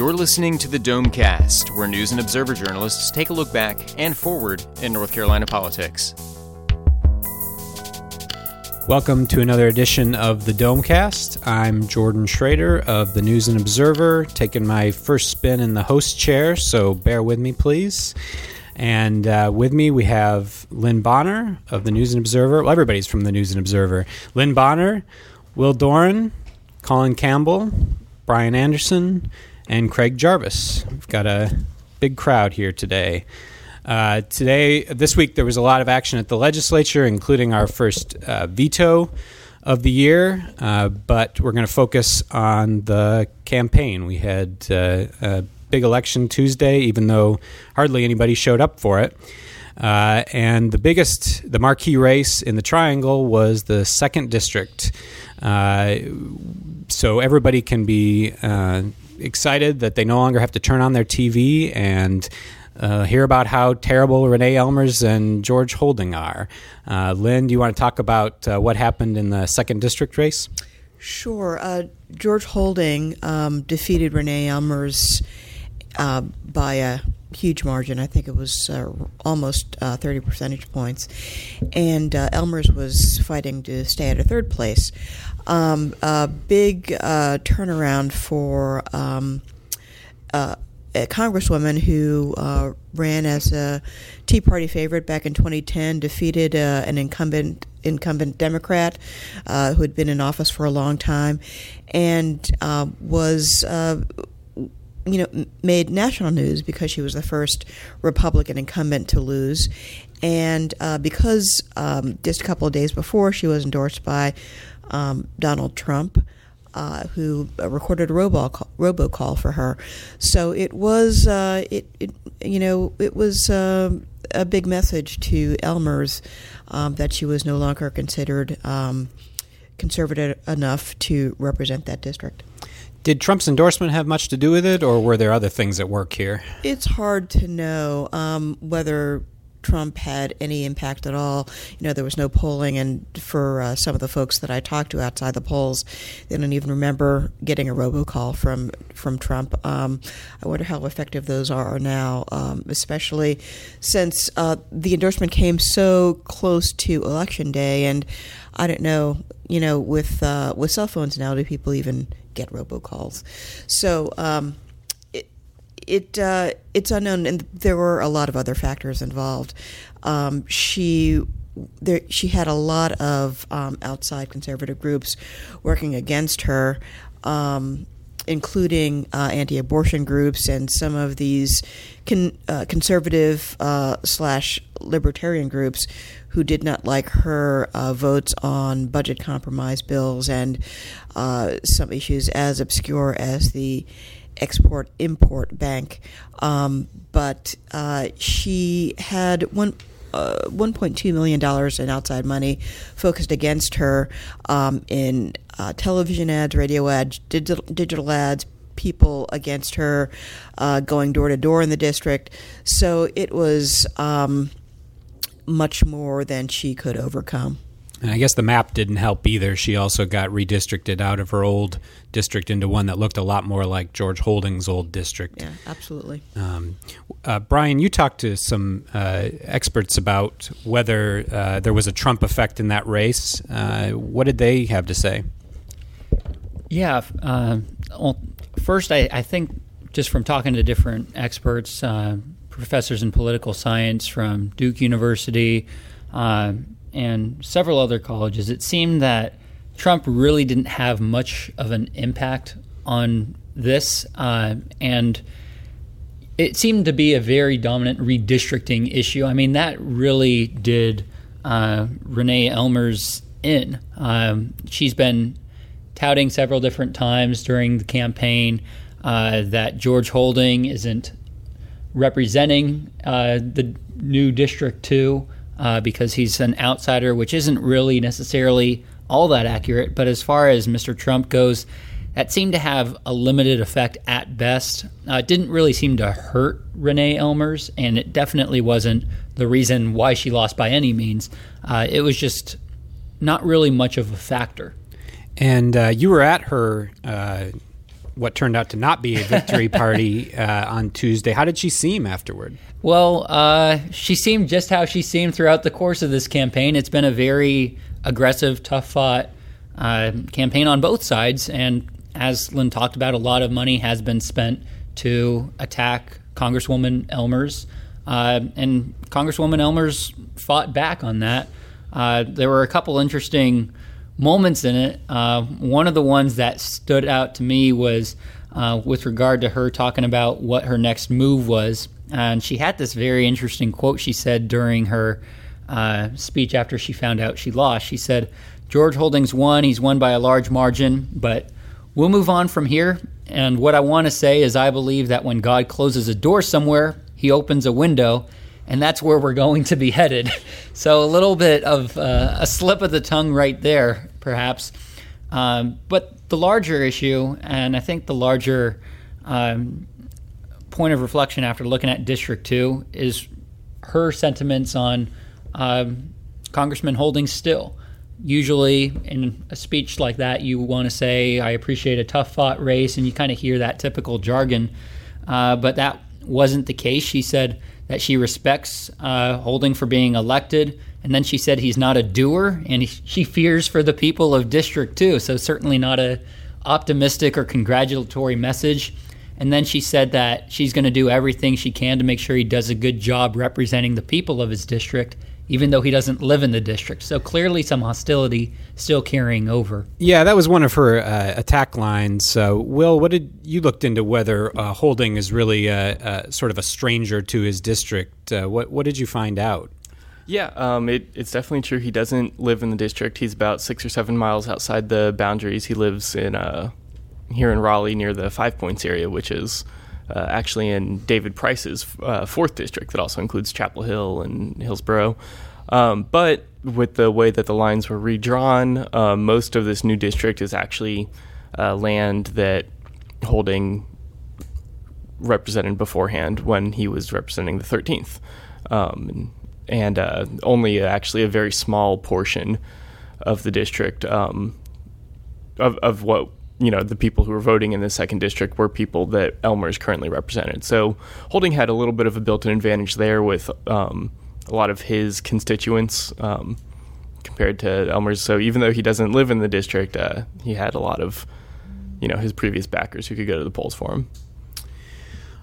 You're listening to the Domecast, where news and observer journalists take a look back and forward in North Carolina politics. Welcome to another edition of the Domecast. I'm Jordan Schrader of the News and Observer, taking my first spin in the host chair, so bear with me, please. And uh, with me, we have Lynn Bonner of the News and Observer. Well, everybody's from the News and Observer. Lynn Bonner, Will Doran, Colin Campbell, Brian Anderson, and Craig Jarvis. We've got a big crowd here today. Uh, today, this week, there was a lot of action at the legislature, including our first uh, veto of the year. Uh, but we're going to focus on the campaign. We had uh, a big election Tuesday, even though hardly anybody showed up for it. Uh, and the biggest, the marquee race in the triangle was the second district. Uh, so everybody can be excited that they no longer have to turn on their TV and uh, hear about how terrible Renee Ellmers and George Holding are. Uh, Lynn, do you want to talk about uh, what happened in the second district race? Sure. Uh, George Holding um, defeated Renee Ellmers uh, by a huge margin. I think it was uh, almost 30 percentage points. And Ellmers was fighting to stay at a third place. Um, a big turnaround for. Um, a congresswoman who uh, ran as a Tea Party favorite back in 2010, defeated uh, an incumbent incumbent Democrat uh, who had been in office for a long time, and uh, was. Uh, you know, made national news because she was the first Republican incumbent to lose, and uh, because um, just a couple of days before she was endorsed by um, Donald Trump, uh, who recorded a robocall, robocall for her. So it was, uh, it, it, you know, it was uh, a big message to Ellmers um, that she was no longer considered um, conservative enough to represent that district. Did Trump's endorsement have much to do with it, or were there other things at work here? It's hard to know um, whether Trump had any impact at all. You know, there was no polling, and for uh, some of the folks that I talked to outside the polls, they don't even remember getting a robocall from from Trump. Um, I wonder how effective those are now, um, especially since uh, the endorsement came so close to election day, and I don't know. You know, with uh, with cell phones now, do people even get robocalls? So. Um, it uh, it's unknown, and there were a lot of other factors involved. Um, she there, she had a lot of um, outside conservative groups working against her, um, including uh, anti-abortion groups and some of these con- uh, conservative uh, slash libertarian groups who did not like her uh, votes on budget compromise bills and uh, some issues as obscure as the Export Import Bank, um, but uh, she had one. Uh, $1.2 million in outside money focused against her um, in uh, television ads, radio ads, digital, digital ads, people against her uh, going door to door in the district. So it was um, much more than she could overcome. And I guess the map didn't help either. She also got redistricted out of her old district into one that looked a lot more like George Holding's old district. Yeah, absolutely. Um, uh, Brian, you talked to some uh, experts about whether uh, there was a Trump effect in that race. Uh, what did they have to say? Yeah. Uh, well, first, I, I, think just from talking to different experts, uh, professors in political science from Duke University, and several other colleges, it seemed that Trump really didn't have much of an impact on this, uh, and it seemed to be a very dominant redistricting issue. I mean, that really did uh, Renee Ellmers in. Um, she's been touting several different times during the campaign uh, that George Holding isn't representing uh, the new District 2 uh, because he's an outsider, which isn't really necessarily all that accurate. But as far as Mr. Trump goes, that seemed to have a limited effect at best. Uh, it didn't really seem to hurt Renee Ellmers, and it definitely wasn't the reason why she lost by any means. Uh, it was just not really much of a factor. And uh, you were at her uh, what turned out to not be a victory party uh, on Tuesday. How did she seem afterward? Well, uh, she seemed just how she seemed throughout the course of this campaign. It's been a very aggressive, tough fought uh, campaign on both sides. And as Lynn talked about, a lot of money has been spent to attack Congresswoman Ellmers. Uh, and Congresswoman Ellmers fought back on that. Uh, there were a couple interesting moments in it. Uh, one of the ones that stood out to me was uh, with regard to her talking about what her next move was. And she had this very interesting quote she said during her uh, speech after she found out she lost. She said, George Holdings won. He's won by a large margin, but we'll move on from here. And what I want to say is, I believe that when God closes a door somewhere, he opens a window and that's where we're going to be headed. So a little bit of uh, a slip of the tongue right there, perhaps. Um, but the larger issue, and I think the larger um, point of reflection after looking at District 2 is her sentiments on um, Congressman Holding Still. Usually, in a speech like that, you want to say, I appreciate a tough fought race, and you kind of hear that typical jargon. Uh, but that wasn't the case. She said that she respects uh, Holding for being elected. And then she said he's not a doer, and he, she fears for the people of District 2. So, certainly not a optimistic or congratulatory message. And then she said that she's going to do everything she can to make sure he does a good job representing the people of his district, even though he doesn't live in the district. So clearly, some hostility still carrying over. Yeah, that was one of her uh, attack lines. Will, what did you looked into whether uh, Holding is really uh, sort of a stranger to his district? Uh, what what did you find out? Yeah, um, it, it's definitely true. He doesn't live in the district. He's about six or seven miles outside the boundaries. He lives in here in Raleigh near the Five Points area, which is uh, actually in David Price's uh, fourth district that also includes Chapel Hill and Hillsborough. Um, but with the way that the lines were redrawn, uh, most of this new district is actually uh, land that Holding represented beforehand when he was representing the 13th. Um, and uh, only actually a very small portion of the district um, of, of what you know the people who were voting in the second district were people that Elmer is currently represented. So Holding had a little bit of a built-in advantage there with um, a lot of his constituents um, compared to Ellmers'. So even though he doesn't live in the district, uh, he had a lot of you know his previous backers who could go to the polls for him.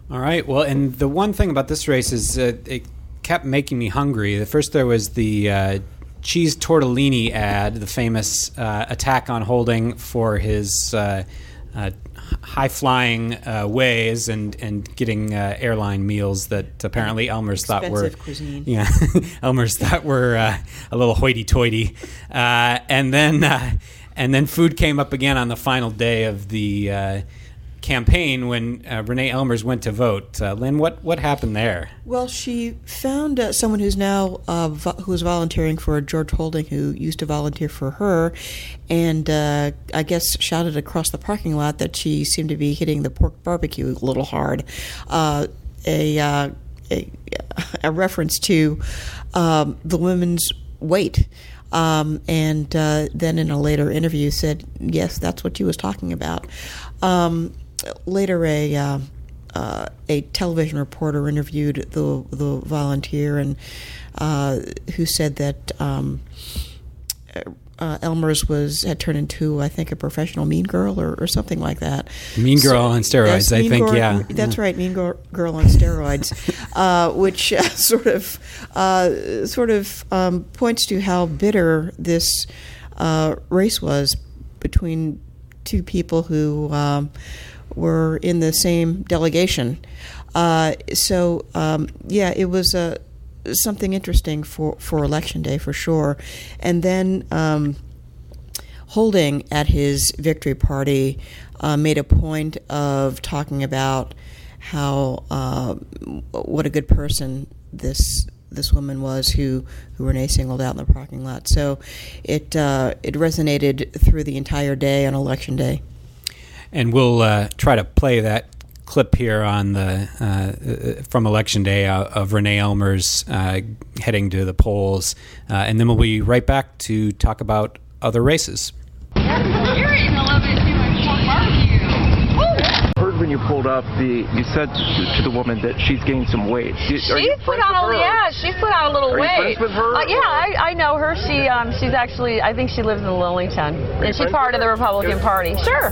All right. Well, and the one thing about this race is uh, it kept making me hungry. The first there was the uh, cheese tortellini ad, the famous uh, attack on Holding for his uh, uh, high flying uh, ways and and getting uh, airline meals that apparently Ellmers Expensive thought were cuisine. yeah Ellmers thought were uh, a little hoity toity, and then and then food came up again on the final day of the campaign when uh, Renee Ellmers went to vote. Uh, Lynn, what, what happened there? Well, she found uh, someone who's now uh, vo- who was volunteering for George Holding, who used to volunteer for her, and uh, I guess shouted across the parking lot that she seemed to be hitting the pork barbecue a little hard. Uh, a, a a reference to um, the women's weight. Um, and uh, then in a later interview said, yes, that's what she was talking about. Um, later, a uh, uh, a television reporter interviewed the the volunteer and uh, who said that. Um, uh, Ellmers was had turned into, I think, a professional mean girl or, or something like that. Mean girl on steroids, I think. Girl- yeah, that's right, Mean Girl, girl on steroids, uh, which uh, sort of uh, sort of um, points to how bitter this uh, race was between two people who um, were in the same delegation. Uh, so um, yeah, it was a something interesting for, for election day for sure. And then um, Holding at his victory party uh, made a point of talking about how uh, what a good person this this woman was who who Renee singled out in the parking lot. So it uh, it resonated through the entire day on election day. And we'll uh, try to play that clip here on the uh, uh, from election day uh, of Renee Ellmers uh, heading to the polls, uh, and then we'll be right back to talk about other races. You're eating a little bit too much pork barbecue. Woo! you pulled up, the you said to the woman that she's gained some weight. she's put on yeah, she's put on a little Are weight. You friends with her? Uh, yeah, I, I know her. She um she's actually I think she lives in Lillington, and she's part of the Republican Party. Sure.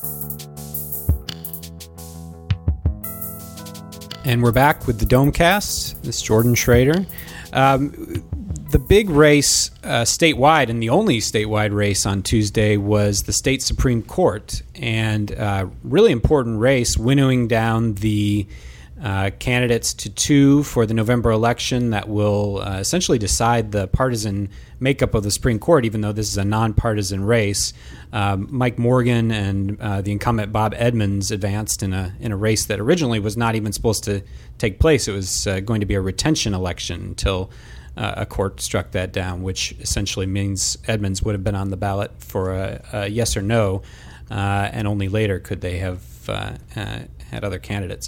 And we're back with the Domecast. This is Jordan Schrader. Um, the big race uh, statewide, and the only statewide race on Tuesday, was the state Supreme Court. And uh, really important race, winnowing down the uh, candidates to two for the November election that will uh, essentially decide the partisan makeup of the Supreme Court, even though this is a nonpartisan race. Um, Mike Morgan and uh, the incumbent Bob Edmunds advanced in a in a race that originally was not even supposed to take place. It was uh, going to be a retention election until uh, a court struck that down, which essentially means Edmonds would have been on the ballot for a, a yes or no, and only later could they have had other candidates.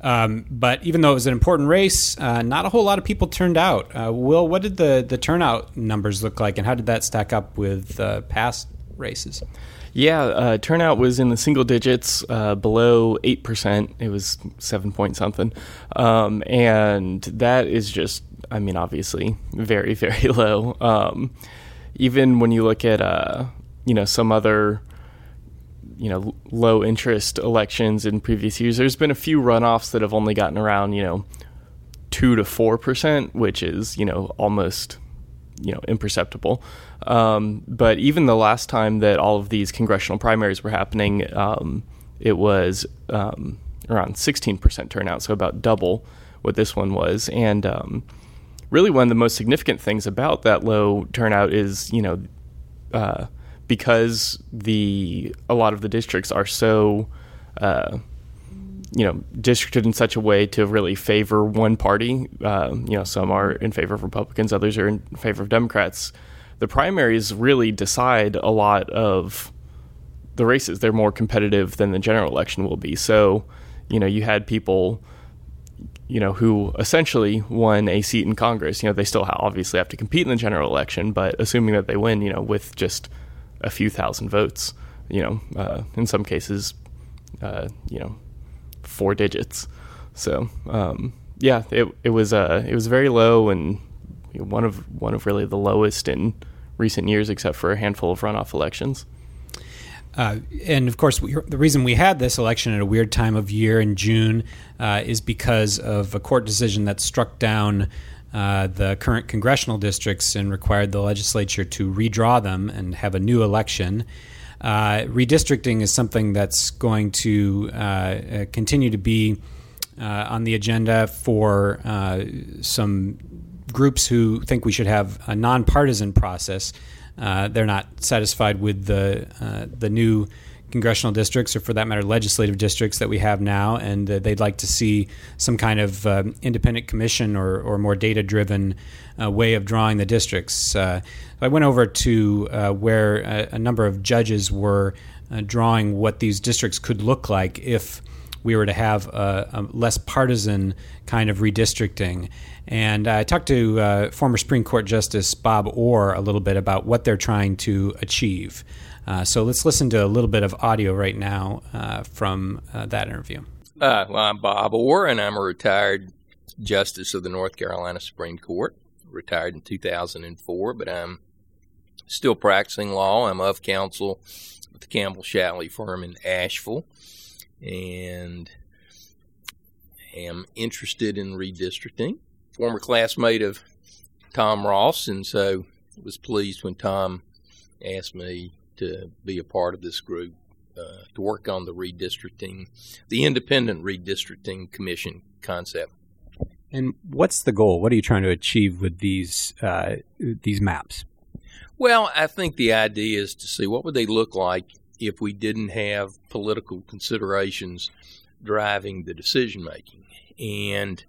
Um, but even though it was an important race, uh, not a whole lot of people turned out. Uh, Will, what did the, the turnout numbers look like, and how did that stack up with uh, past races? Yeah, uh, turnout was in the single digits, uh, below eight percent. It was seven point something, um, and that is just, I mean, obviously very very low. Um, even when you look at, uh, you know, some other you know low interest elections in previous years. There's been a few runoffs that have only gotten around you know two to four percent, which is you know almost you know imperceptible. Um, but even the last time that all of these congressional primaries were happening, um, it was um, around 16% turnout, so about double what this one was. And um, really, one of the most significant things about that low turnout is you know. Uh, because the a lot of the districts are so uh, you know districted in such a way to really favor one party. Uh, you know, some are in favor of Republicans, others are in favor of Democrats. The primaries really decide a lot of the races. They're more competitive than the general election will be. So, you know, you had people you know, who essentially won a seat in Congress. You know, they still obviously have to compete in the general election, but assuming that they win, you know, with just a few thousand votes. You know, uh, in some cases, uh, you know, four digits. So um, yeah, it it was uh, it was very low and one of one of really the lowest in recent years, except for a handful of runoff elections. Uh, and of course, we, the reason we had this election at a weird time of year in June uh, is because of a court decision that struck down uh, the current congressional districts and required the legislature to redraw them and have a new election. Uh, redistricting is something that's going to uh, uh continue to be uh, on the agenda for some groups who think we should have a nonpartisan process. they're not satisfied with the the new congressional districts, or for that matter, legislative districts that we have now, and uh, they'd like to see some kind of uh, independent commission or, or more data driven uh, way of drawing the districts. Uh, I went over to uh, where a, a, number of judges were uh, drawing what these districts could look like if we were to have a, a less partisan kind of redistricting. And I talked to former Supreme Court Justice Bob Orr a little bit about what they're trying to achieve. Uh, so let's listen to a little bit of audio right now uh, from uh, that interview. Uh, well, I'm Bob Orr, and I'm a retired justice of the North Carolina Supreme Court. Retired in 2004, but I'm still practicing law. I'm of counsel with the Campbell Shatley firm in Asheville, and am interested in redistricting. Former classmate of Tom Ross, and so was pleased when Tom asked me to be a part of this group uh, to work on the redistricting, the independent redistricting commission concept. And what's the goal? What are you trying to achieve with these uh, these maps? Well, I think the idea is to see what would they look like if we didn't have political considerations driving the decision making. And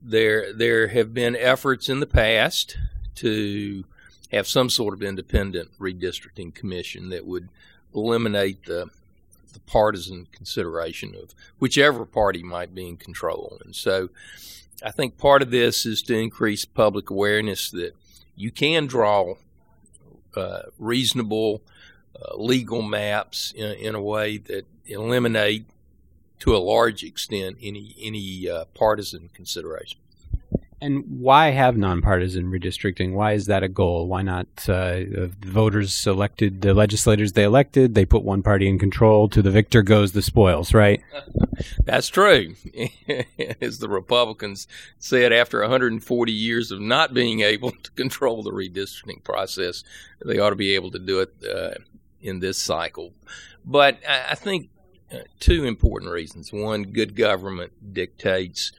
there there have been efforts in the past to have some sort of independent redistricting commission that would eliminate the the partisan consideration of whichever party might be in control. And so I think part of this is to increase public awareness that you can draw uh, reasonable uh, legal maps in, in, a way that eliminate to a large extent any any uh, partisan consideration. And why have nonpartisan redistricting? Why is that a goal? Why not uh, voters elected the legislators they elected? They put one party in control. To the victor goes the spoils, right? That's true. As the Republicans said, after 140 years of not being able to control the redistricting process, they ought to be able to do it uh, in this cycle. But I think uh, two important reasons. One, good government dictates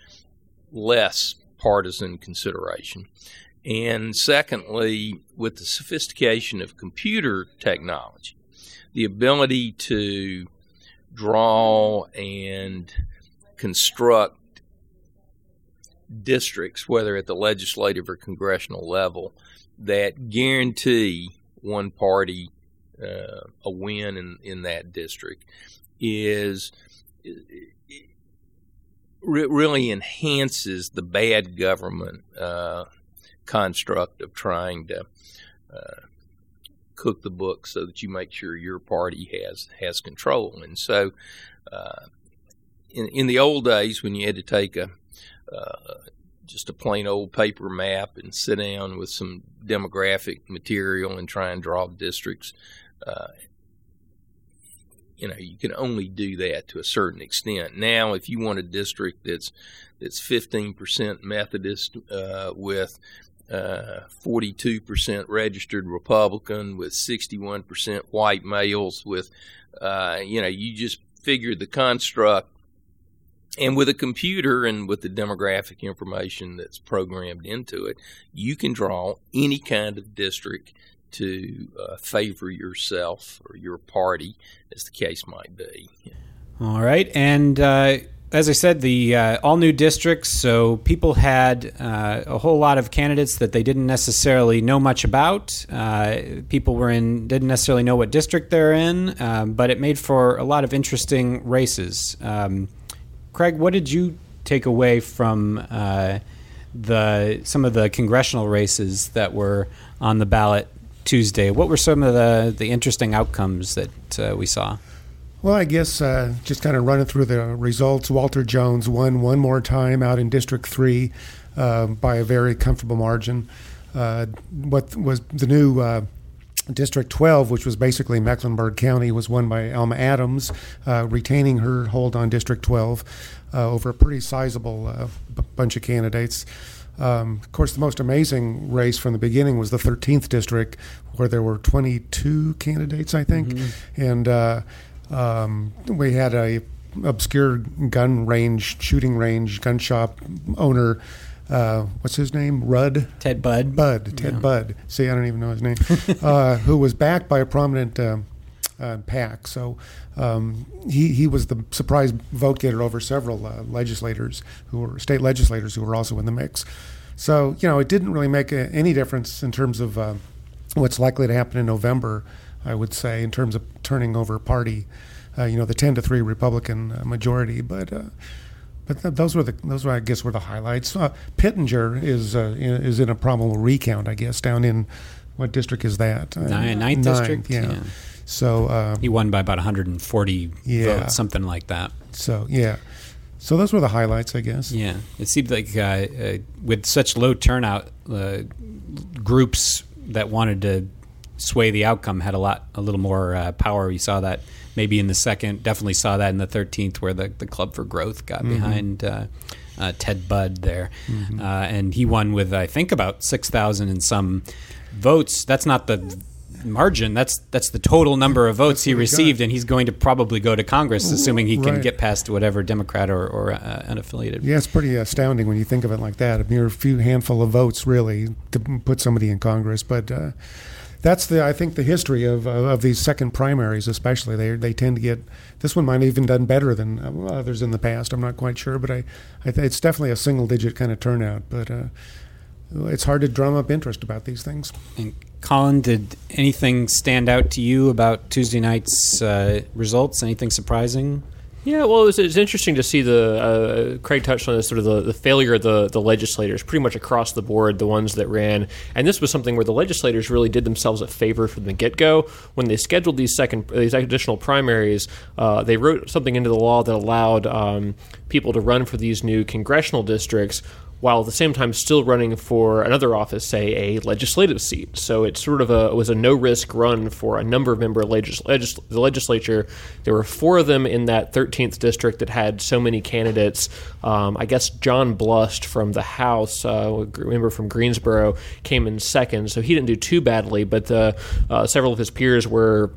less partisan consideration. And secondly, with the sophistication of computer technology, the ability to draw and construct districts, whether at the legislative or congressional level, that guarantee one party uh, a win in, in that district is re- really enhances the bad government uh, construct of trying to uh, cook the book so that you make sure your party has has control. And so, uh, in in the old days when you had to take a uh, just a plain old paper map and sit down with some demographic material and try and draw districts. Uh, you know you can only do that to a certain extent. Now, if you want a district that's that's 15% Methodist uh, with uh, 42% registered Republican with 61% white males with uh, you know you just figure the construct and with a computer and with the demographic information that's programmed into it, you can draw any kind of district to uh, favor yourself or your party, as the case might be. All right, and uh, as I said, the uh, all new districts. So people had uh, a whole lot of candidates that they didn't necessarily know much about. Uh, people were in didn't necessarily know what district they're in, um, but it made for a lot of interesting races. Um, Craig, what did you take away from? Uh, the some of the congressional races that were on the ballot Tuesday. What were some of the, the interesting outcomes that uh, we saw? Well, I guess uh, just kind of running through the results. Walter Jones won one more time out in District 3 uh, by a very comfortable margin. Uh, what was the new uh, District 12, which was basically Mecklenburg County, was won by Alma Adams, uh, retaining her hold on District 12 over a pretty sizable b- bunch of candidates. Um, of course, the most amazing race from the beginning was the 13th district, where there were 22 candidates, I think, mm-hmm. and uh, um, we had a obscure gun range, shooting range, gun shop owner. Uh, what's his name? Rudd. Ted Budd. Budd. Ted yeah. Budd. See, I don't even know his name. uh, who was backed by a prominent uh, uh, PAC. So um, he he was the surprise vote getter over several uh, legislators who were state legislators who were also in the mix. So you know, it didn't really make a, any difference in terms of uh, what's likely to happen in November. I would say in terms of turning over party, uh, you know, the ten to three Republican uh, majority, but. Uh, but th- those were the those were I guess were the highlights. Pittenger is in, is in a probable recount, I guess, down in what district is that? Nine, ninth Nine, district. yeah. yeah. So uh, he won by about 140 yeah. votes, something like that. So yeah. So those were the highlights, I guess. Yeah, it seemed like uh, uh, with such low turnout, uh, groups that wanted to sway the outcome had a lot, a little more uh, power. We saw that maybe in the second, definitely saw that in the 13th, where the, the Club for Growth got mm-hmm. behind uh, uh, Ted Budd there, mm-hmm. and he won with I think about 6,000 and some votes. That's not the margin. That's that's the total number of votes he what he received, and he's going to probably go to Congress, assuming he can Right. get past whatever Democrat or, or uh, unaffiliated. Yeah, it's pretty astounding when you think of it like that. A mere few handful of votes, really, to put somebody in Congress. But uh, that's the I think the history of of of these second primaries, especially they they tend to get. This one might have even done better than uh, others in the past. I'm not quite sure, but I, I it's definitely a single digit kind of turnout. But uh, it's hard to drum up interest about these things. And Colin, did anything stand out to you about Tuesday night's uh, results? Anything surprising? Yeah, well, it's, it's interesting to see the uh, Craig touched on this sort of the, the failure of the, the legislators pretty much across the board, the ones that ran, and this was something where the legislators really did themselves a favor from the get go when they scheduled these second these additional primaries. Uh, they wrote something into the law that allowed um, people to run for these new congressional districts while at the same time still running for another office, say a legislative seat. So it sort of a, was a no risk run for a number of member legis- legis- the legislature. There were four of them in that 13th district that had so many candidates. Um, I guess John Blust from the House, uh, member from Greensboro, came in second, so he didn't do too badly. But the, uh, several of his peers were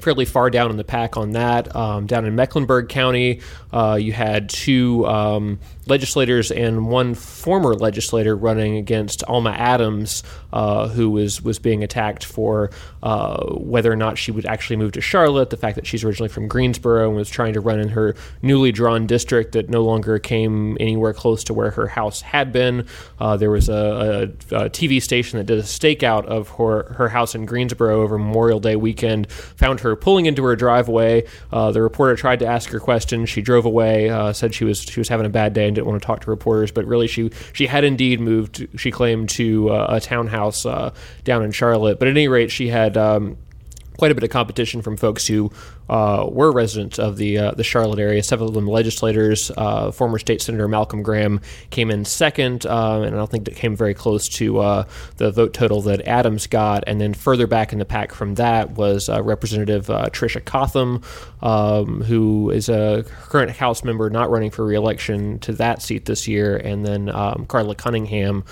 fairly far down in the pack on that. Um, down in Mecklenburg County, uh, you had two um, legislators and one former legislator running against Alma Adams, uh, who was was being attacked for uh, whether or not she would actually move to Charlotte, the fact that she's originally from Greensboro and was trying to run in her newly drawn district that no longer came anywhere close to where her house had been. Uh, there was a, a, a TV station that did a stakeout of her, her house in Greensboro over Memorial Day weekend, found her pulling into her driveway. Uh, the reporter tried to ask her questions. She drove away, uh, said she was she was having a bad day and didn't want to talk to reporters. But really, she she had indeed moved. She claimed to uh, a townhouse uh, down in Charlotte. But at any rate, she had. Um, quite a bit of competition from folks who uh, were residents of the uh, the Charlotte area. Several of them legislators. Uh, former state senator Malcolm Graham came in second, uh, and I don't think that came very close to uh, the vote total that Adams got. And then further back in the pack from that was uh, Representative Tricia Cotham, um, who is a current House member not running for reelection to that seat this year, and then um, Carla Cunningham,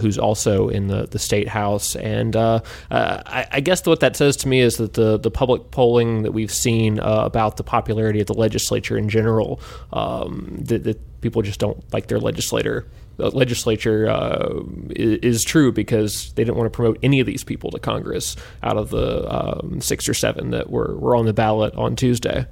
who's also in the, the state house. And I, I guess what that says to me is that the, the public polling that we've seen uh, about the popularity of the legislature in general, um, that, that people just don't like their legislator. The legislature uh, is, is true because they didn't want to promote any of these people to Congress out of the um, six or seven that were, were on the ballot on Tuesday.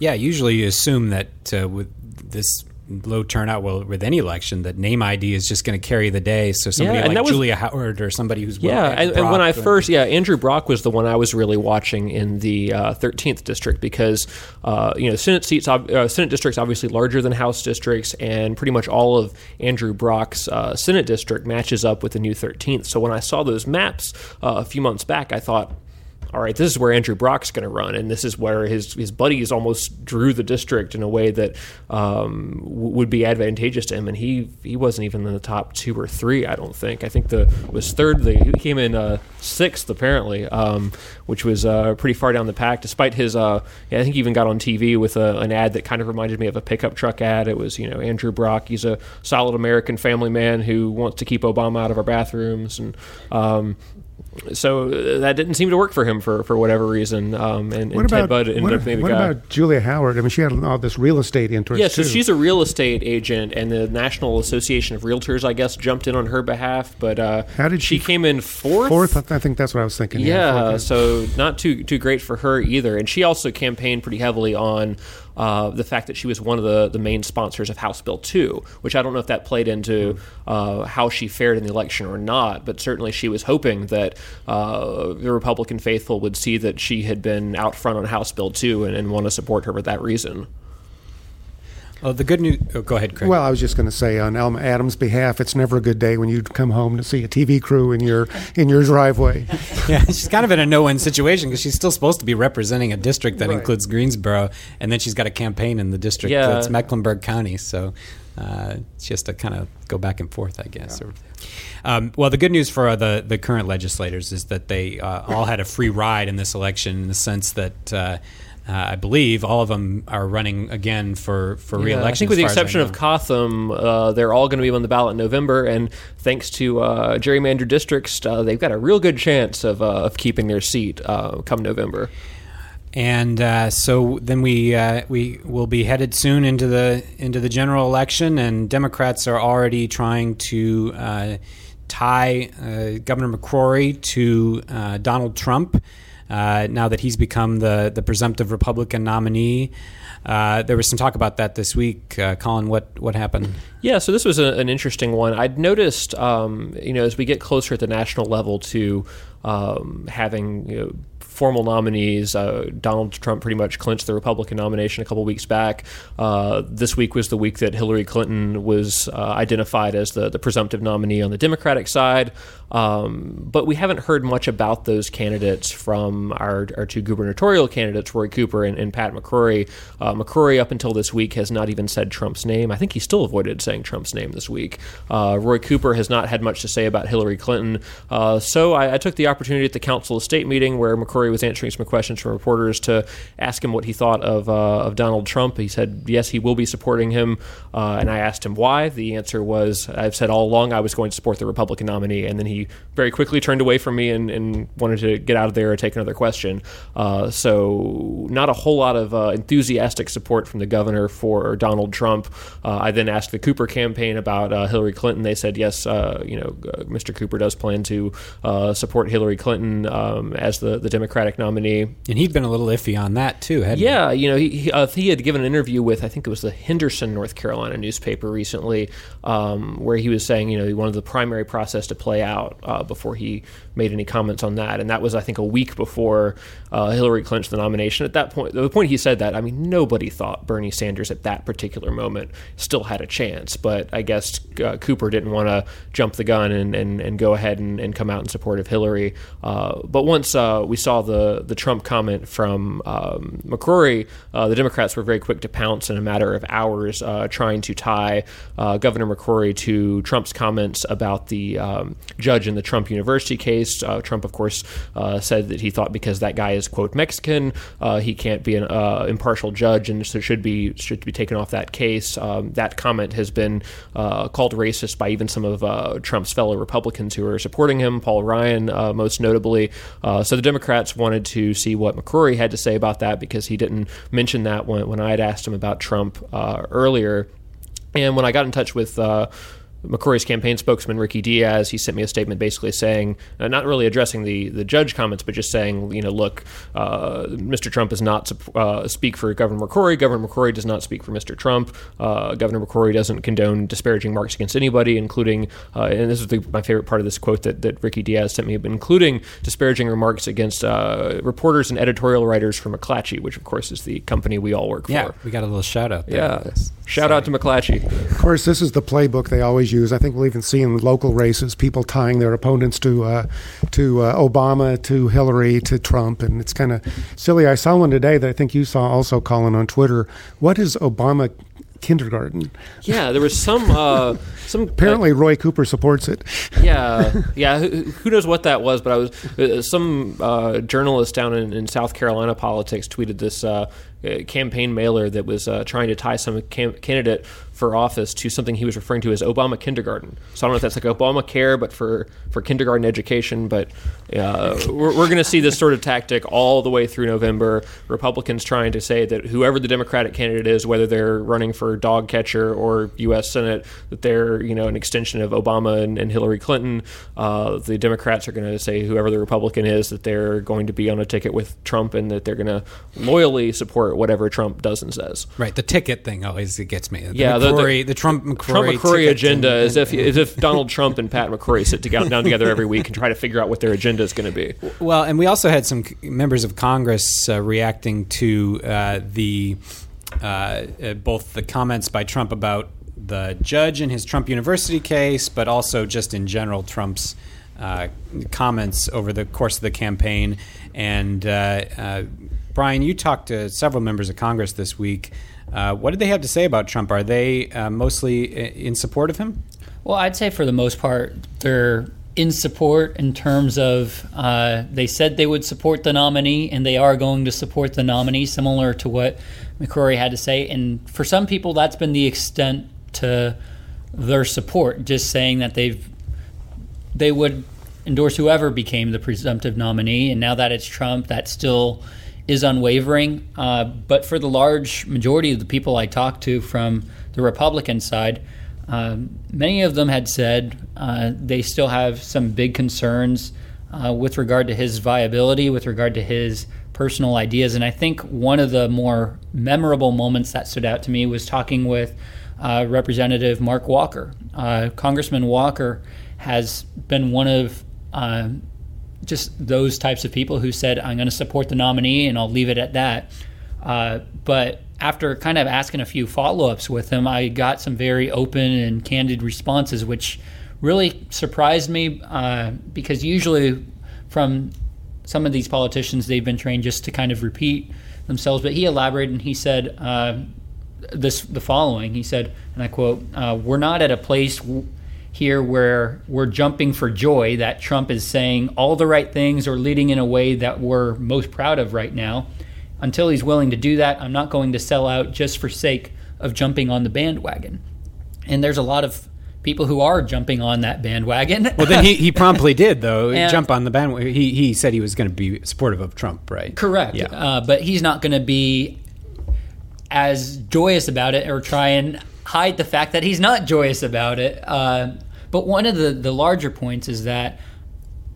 Yeah, usually you assume that uh, with this low turnout, well, with any election, that name ID is just going to carry the day. So somebody Yeah, and like that was- Julia Howard or somebody who's yeah, and, and when I first, yeah, Andrew Brock was the one I was really watching in the uh, thirteenth district because uh, you know Senate seats, uh, Senate districts obviously larger than House districts, and pretty much all of Andrew Brock's uh, Senate district matches up with the new thirteenth. So when I saw those maps uh, a few months back, I thought. All right, this is where Andrew Brock's going to run, and this is where his his buddies almost drew the district in a way that um, would be advantageous to him. And he he wasn't even in the top two or three. I don't think. I think the was third. The, he came in uh, sixth apparently, um, which was uh, pretty far down the pack. Despite his, uh, yeah, I think he even got on TV with a, an ad that kind of reminded me of a pickup truck ad. It was you know Andrew Brock. He's a solid American family man who wants to keep Obama out of our bathrooms and. Um, so uh, that didn't seem to work for him for, for whatever reason. Um, and, and What Ted about Budd ended what, up being the what guy. about Julia Howard? I mean, she had all this real estate interest. Yeah, so too. she's a real estate agent, and the National Association of Realtors, I guess, jumped in on her behalf. But uh, How did she she- came in fourth? fourth. I think that's what I was thinking. Yeah, fourth. so not too too great for her either. And she also campaigned pretty heavily on uh, the fact that she was one of the, the main sponsors of House Bill 2, which I don't know if that played into uh, how she fared in the election or not, but certainly she was hoping that uh, the Republican faithful would see that she had been out front on House Bill 2 and, and want to support her for that reason. Oh, the good news. Oh, go ahead, Craig. Well, I was just going to say on Alma Adams' behalf, it's never a good day when you come home to see a TV crew in your in your driveway. yeah, she's kind of in a no-win situation because she's still supposed to be representing a district that Right. includes Greensboro, and then she's got a campaign in the district Yeah. that's Mecklenburg County. So uh, it's just to kind of go back and forth, I guess. Or- um, well, the good news for uh, the the current legislators is that they uh, all had a free ride in this election in the sense that. Uh, I believe all of them are running again for for Yeah, reelection. I think with the as far as I exception of know. Cotham, uh, they're all going to be on the ballot in November, and thanks to uh, gerrymandered districts, uh, they've got a real good chance of, uh, of keeping their seat uh, come November. And uh, so then we uh, we will be headed soon into the into the general election, and Democrats are already trying to uh, tie uh, Governor McCrory to uh, Donald Trump. Uh, now that he's become the the presumptive Republican nominee, uh, there was some talk about that this week. Uh, Colin, what what happened? Yeah, so this was a, an interesting one. I'd noticed, um, you know, as we get closer at the national level to um, having you know, formal nominees, uh, Donald Trump pretty much clinched the Republican nomination a couple weeks back. Uh, this week was the week that Hillary Clinton was uh, identified as the, the presumptive nominee on the Democratic side. Um, but we haven't heard much about those candidates from our, our two gubernatorial candidates, Roy Cooper and, and Pat McCrory. Uh, McCrory, up until this week, has not even said Trump's name. I think he still avoided saying Trump's name this week. Uh, Roy Cooper has not had much to say about Hillary Clinton. Uh, so I, I took the opportunity at the Council of State meeting where McCrory was answering some questions from reporters to ask him what he thought of, uh, of Donald Trump. He said, yes, he will be supporting him. Uh, and I asked him why. The answer was, I've said all along I was going to support the Republican nominee. And then he very quickly turned away from me and, and wanted to get out of there and take another question. Uh, so, not a whole lot of enthusiastic support from the governor for Donald Trump. I then asked the Cooper campaign about uh, Hillary Clinton. They said, yes, uh, you know, uh, Mr. Cooper does plan to support Hillary Clinton um, as the, the Democratic nominee. And he'd been a little iffy on that too, hadn't he? Yeah, you know, he he, uh, he had given an interview with I think it was the Henderson, North Carolina newspaper recently, um, where he was saying you know he wanted the primary process to play out uh, before he made any comments on that, and that was I think a week before uh, Hillary clinched the nomination. At that point, the point he said that, I mean, nobody thought Bernie Sanders at that particular moment still had a chance, but I guess uh, Cooper didn't want to jump the gun and, and, and go ahead and, and come out in support of Hillary. Uh, but once uh, we saw the the Trump comment from um, McCrory, uh, the Democrats were very quick to pounce in a matter of hours, uh, trying to tie Governor McCrory to Trump's comments about the um, judge in the Trump University case. Uh, Trump, of course, uh, said that he thought because that guy is quote Mexican, uh, he can't be an uh, impartial judge, and so should be should be taken off that case. Um, that comment has been uh, called racist by even some of Trump's fellow Republicans who are supporting him, Paul Ryan, most notably. So the Democrats wanted to see what McCrory had to say about that because he didn't mention that when, when I had asked him about Trump earlier. And when I got in touch with McCrory's campaign spokesman Ricky Diaz, he sent me a statement basically saying, uh, not really addressing the the judge comments, but just saying, you know, look, uh, Mr. Trump does not uh, speak for Governor McCrory. Governor McCrory does not speak for Mr. Trump. Uh, Governor McCrory doesn't condone disparaging marks against anybody, including, uh, and this is the, my favorite part of this quote that, that Ricky Diaz sent me, including disparaging remarks against uh, reporters and editorial writers from McClatchy, which of course is the company we all work Yeah, for. we got a little shout out there. Yeah. Shout out to McClatchy. Of course, this is the playbook they always use. I think we'll even see in local races people tying their opponents to uh, to uh, Obama, to Hillary, to Trump, and it's kind of silly. I saw one today that I think you saw also, Colin, on Twitter. What is Obama kindergarten? Yeah, there was some uh, some Apparently, Roy Cooper supports it. yeah, yeah. Who, who knows what that was? But I was uh, some uh, journalist down in, in South Carolina politics tweeted this uh, uh, campaign mailer that was uh, trying to tie some cam- candidate for office to something he was referring to as Obama kindergarten. So I don't know if that's like Obamacare, but for for kindergarten education. But uh, we're, we're going to see this sort of tactic all the way through November. Republicans trying to say that whoever the Democratic candidate is, whether they're running for dog catcher or U.S. Senate, that they're you know an extension of Obama and, and Hillary Clinton. Uh, the Democrats are going to say whoever the Republican is that they're going to be on a ticket with Trump and that they're going to loyally support whatever Trump does and says. Right, the ticket thing always gets me. The Yeah, the- the- the, Trump McCrory, Trump McCrory agenda and- as if as if Donald Trump and Pat McCrory sit together, down together every week and try to figure out what their agenda is going to be. Well, and we also had some members of Congress uh, reacting to uh, the uh, uh, both the comments by Trump about the judge in his Trump University case, but also just in general Trump's uh, comments over the course of the campaign. And uh, uh, Brian, you talked to several members of Congress this week. Uh, what did they have to say about Trump? Are they uh, mostly in support of him? Well, I'd say for the most part, they're in support in terms of uh, they said they would support the nominee and they are going to support the nominee, similar to what McCrory had to say. And for some people, that's been the extent to their support, just saying that they've they would endorse whoever became the presumptive nominee. And now that it's Trump, that still is unwavering. Uh, but for the large majority of the people I talked to from the Republican side, um, many of them had said uh, they still have some big concerns uh, with regard to his viability, with regard to his personal ideas. And I think one of the more memorable moments that stood out to me was talking with uh, Representative Mark Walker. Uh, Congressman Walker has been one of uh, just those types of people who said, I'm going to support the nominee and I'll leave it at that. Uh, but after kind of asking a few follow ups with him, I got some very open and candid responses, which really surprised me uh, because usually from some of these politicians, they've been trained just to kind of repeat themselves. But he elaborated and he said uh, this the following. He said, and I quote, uh, "We're not at a place." Here where we're jumping for joy that Trump is saying all the right things or leading in a way that we're most proud of right now. Until he's willing to do that, I'm not going to sell out just for sake of jumping on the bandwagon. And there's a lot of people who are jumping on that bandwagon. well, then he, he promptly did, though, and jump on the bandwagon. He, he said he was going to be supportive of Trump, right? Correct. Yeah. Uh, but he's not going to be as joyous about it or try and hide the fact that he's not joyous about it. Uh, but one of the, the larger points is that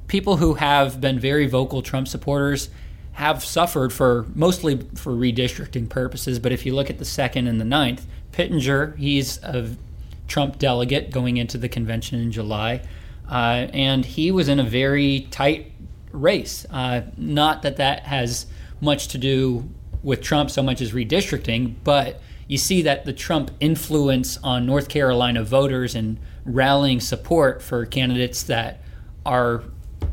people who have been very vocal Trump supporters have suffered for mostly for redistricting purposes. But if you look at the second and the ninth, Pittenger, he's a Trump delegate going into the convention in July, uh, and he was in a very tight race. Uh, not that that has much to do with Trump so much as redistricting, but you see that the Trump influence on North Carolina voters and rallying support for candidates that are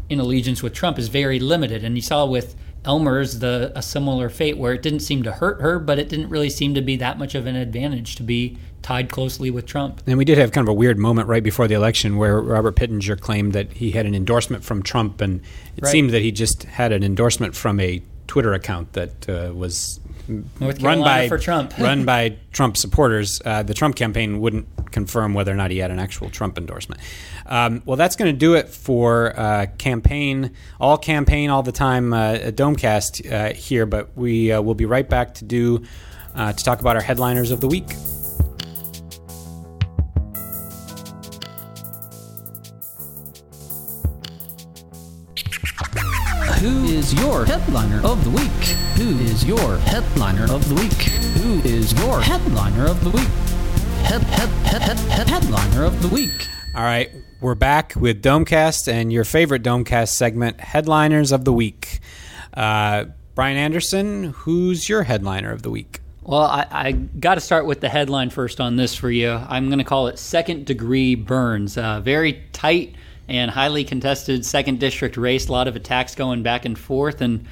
in allegiance with Trump is very limited. And you saw with Ellmers the a similar fate where it didn't seem to hurt her, but it didn't really seem to be that much of an advantage to be tied closely with Trump. And we did have kind of a weird moment right before the election where Robert Pittenger claimed that he had an endorsement from Trump, and it right. seemed that he just had an endorsement from a Twitter account that uh, was run by for Trump, run by Trump supporters. Uh, the Trump campaign wouldn't confirm whether or not he had an actual Trump endorsement. Um, well, that's going to do it for uh, campaign, all campaign, all the time, uh, Domecast uh, here. But we uh, will be right back to do uh, to talk about our headliners of the week. Is your headliner of the week? Who is your headliner of the week? Who is your headliner of the week? Head, head, head, head, head, headliner of the week. All right, we're back with Domecast and your favorite Domecast segment, Headliners of the Week. Uh, Brian Anderson, who's your headliner of the week? Well, I, I got to start with the headline first on this for you. I'm going to call it Second Degree Burns. Uh, very tight and highly contested second district race. A lot of attacks going back and forth, and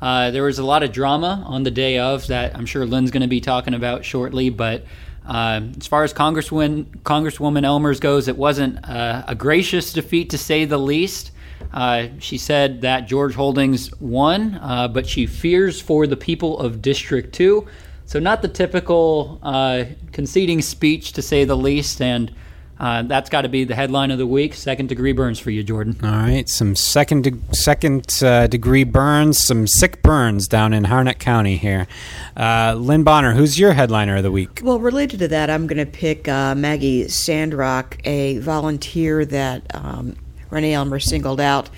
uh, there was a lot of drama on the day of that. I'm sure Lynn's going to be talking about shortly. But uh, as far as Congresswoman Congresswoman Ellmers goes, it wasn't uh, a gracious defeat to say the least. Uh, she said that George Holdings won, uh, but she fears for the people of District Two. So not the typical uh, conceding speech, to say the least, and. Uh, that's got to be the headline of the week. Second degree burns for you, Jordan. All right, some second de- second uh, degree burns, some sick burns down in Harnett County here. Uh, Lynn Bonner, who's your headliner of the week? Well, related to that, I'm going to pick uh, Maggie Sandrock, a volunteer that um, Renee Ellmers singled out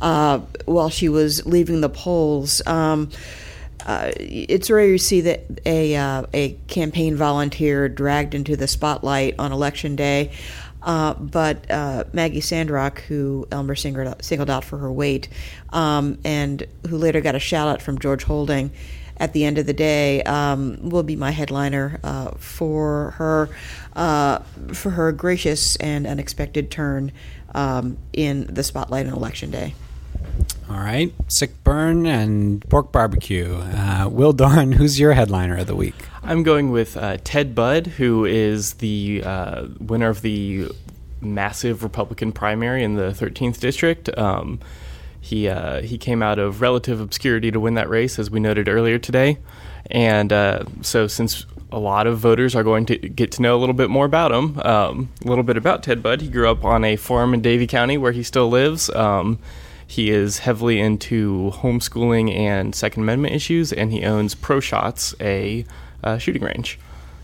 uh, while she was leaving the polls. Um, uh, it's rare to see that a uh, a campaign volunteer dragged into the spotlight on election day. Uh, but uh, Maggie Sandrock, who Ellmers singled out for her weight, um, and who later got a shout out from George Holding at the end of the day, um, will be my headliner uh, for her uh, for her gracious and unexpected turn um, in the spotlight on election day. All right, sick burn and pork barbecue. Uh, Will Doran, who's your headliner of the week? I'm going with uh, Ted Budd, who is the uh, winner of the massive Republican primary in the 13th district. Um, he uh, he came out of relative obscurity to win that race, as we noted earlier today, and uh, so since a lot of voters are going to get to know a little bit more about him, um, a little bit about Ted Budd. He grew up on a farm in Davie County where he still lives. Um, he is heavily into homeschooling and Second Amendment issues, and he owns Pro Shots, a uh, shooting range.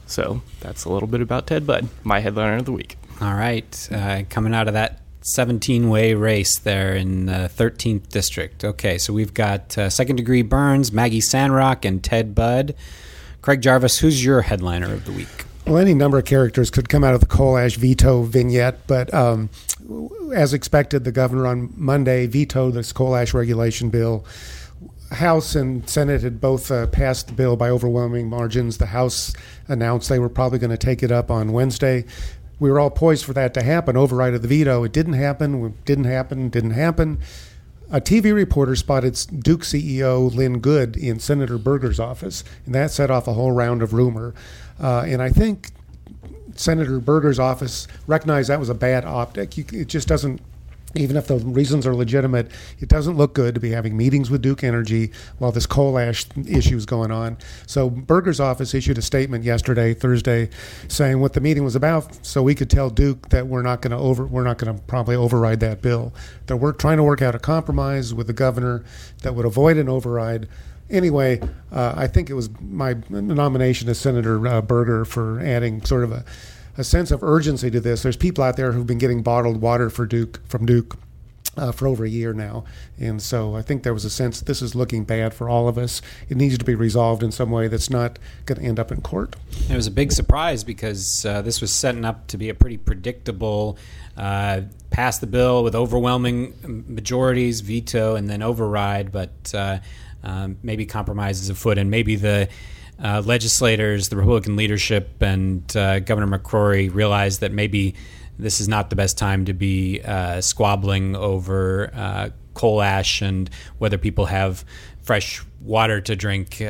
So that's a little bit about Ted Budd, my headliner of the week. All right, uh, coming out of that 17 way race there in the 13th district. Okay, so we've got uh, second degree burns, Maggie Sandrock, and Ted Budd. Craig Jarvis, who's your headliner of the week? Well, any number of characters could come out of the coal ash veto vignette, but um, as expected, the governor on Monday vetoed this coal ash regulation bill. House and Senate had both uh, passed the bill by overwhelming margins. The House announced they were probably going to take it up on Wednesday. We were all poised for that to happen, override of the veto. It didn't happen, didn't happen, didn't happen. A TV reporter spotted Duke CEO Lynn Good in Senator Berger's office, and that set off a whole round of rumor. Uh, and I think Senator Berger's office recognized that was a bad optic. You, it just doesn't even if the reasons are legitimate, it doesn't look good to be having meetings with Duke Energy while this coal ash issue is going on. So Berger's office issued a statement yesterday, Thursday, saying what the meeting was about, so we could tell Duke that we're not going to over, we're not going to probably override that bill. That we're trying to work out a compromise with the governor that would avoid an override. Anyway, uh, I think it was my nomination as Senator uh, Berger for adding sort of a a sense of urgency to this. There's people out there who've been getting bottled water for Duke from Duke uh, for over a year now, and so I think there was a sense this is looking bad for all of us. It needs to be resolved in some way that's not going to end up in court. It was a big surprise because uh, this was setting up to be a pretty predictable. Uh, pass the bill with overwhelming majorities, veto, and then override, but uh, um, maybe compromises afoot, and maybe the uh, legislators, the Republican leadership, and uh, Governor McCrory realized that maybe this is not the best time to be uh, squabbling over uh, coal ash and whether people have fresh water to drink.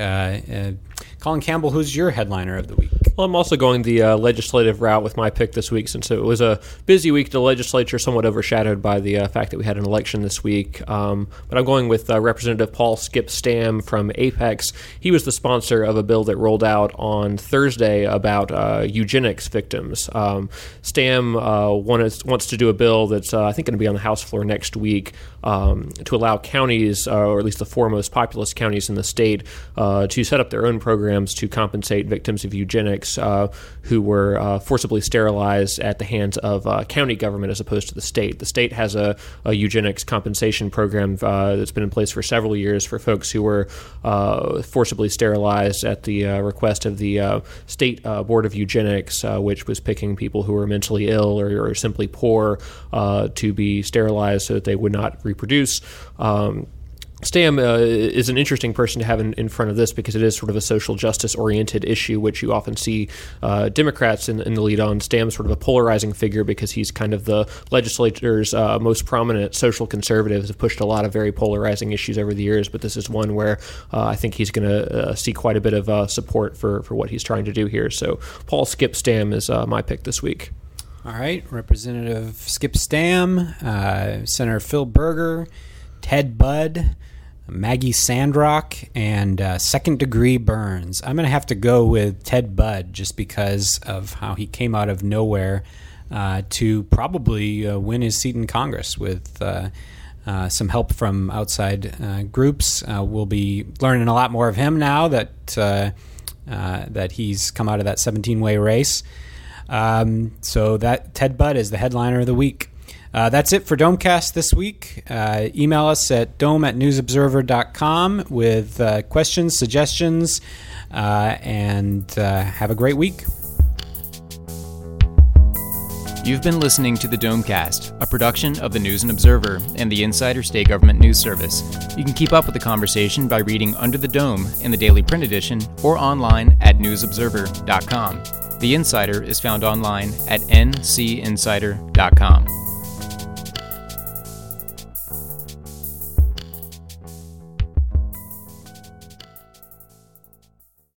Colin Campbell, who's your headliner of the week? Well, I'm also going the uh, legislative route with my pick this week since it was a busy week. The legislature somewhat overshadowed by the uh, fact that we had an election this week. Um, but I'm going with uh, Representative Paul Skip Stam from Apex. He was the sponsor of a bill that rolled out on Thursday about uh, eugenics victims. Um, Stam uh, wants, wants to do a bill that's, uh, I think, going to be on the House floor next week um, to allow counties, or at least the four most populous counties in the state, to set up their own programs to compensate victims of eugenics uh, who were uh, forcibly sterilized at the hands of uh, county government as opposed to the state. The state has a, a eugenics compensation program uh, that's been in place for several years for folks who were uh, forcibly sterilized at the request of the state board of eugenics, which was picking people who were mentally ill or, or simply poor to be sterilized so that they would not reproduce. Um, Stam uh, is an interesting person to have in, in, front of this because it is sort of a social justice oriented issue, which you often see uh, Democrats in, in, the lead on. Stam's sort of a polarizing figure because he's kind of the legislature's uh, most prominent social conservative, have pushed a lot of very polarizing issues over the years, but this is one where uh, I think he's going to uh, see quite a bit of uh, support for, for what he's trying to do here. So Paul Skip Stam is my pick this week. All right, Representative Skip Stam, Senator Phil Berger, Ted Budd. Maggie Sandrock, and uh, Second Degree Burns. I'm going to have to go with Ted Budd just because of how he came out of nowhere uh, to probably uh, win his seat in Congress with. Uh, uh, some help from outside uh, groups. we'll be learning a lot more of him now that that he's come out of that 17-way race. Um, so that Ted Budd is the headliner of the week. Uh, that's it for Domecast this week. Uh, email us at dome at newsobserver.com with uh, questions, suggestions, uh, and uh, have a great week. You've been listening to the Domecast, a production of the News and Observer and the Insider State Government News Service. You can keep up with the conversation by reading Under the Dome in the daily print edition or online at newsobserver.com. The Insider is found online at ncinsider.com.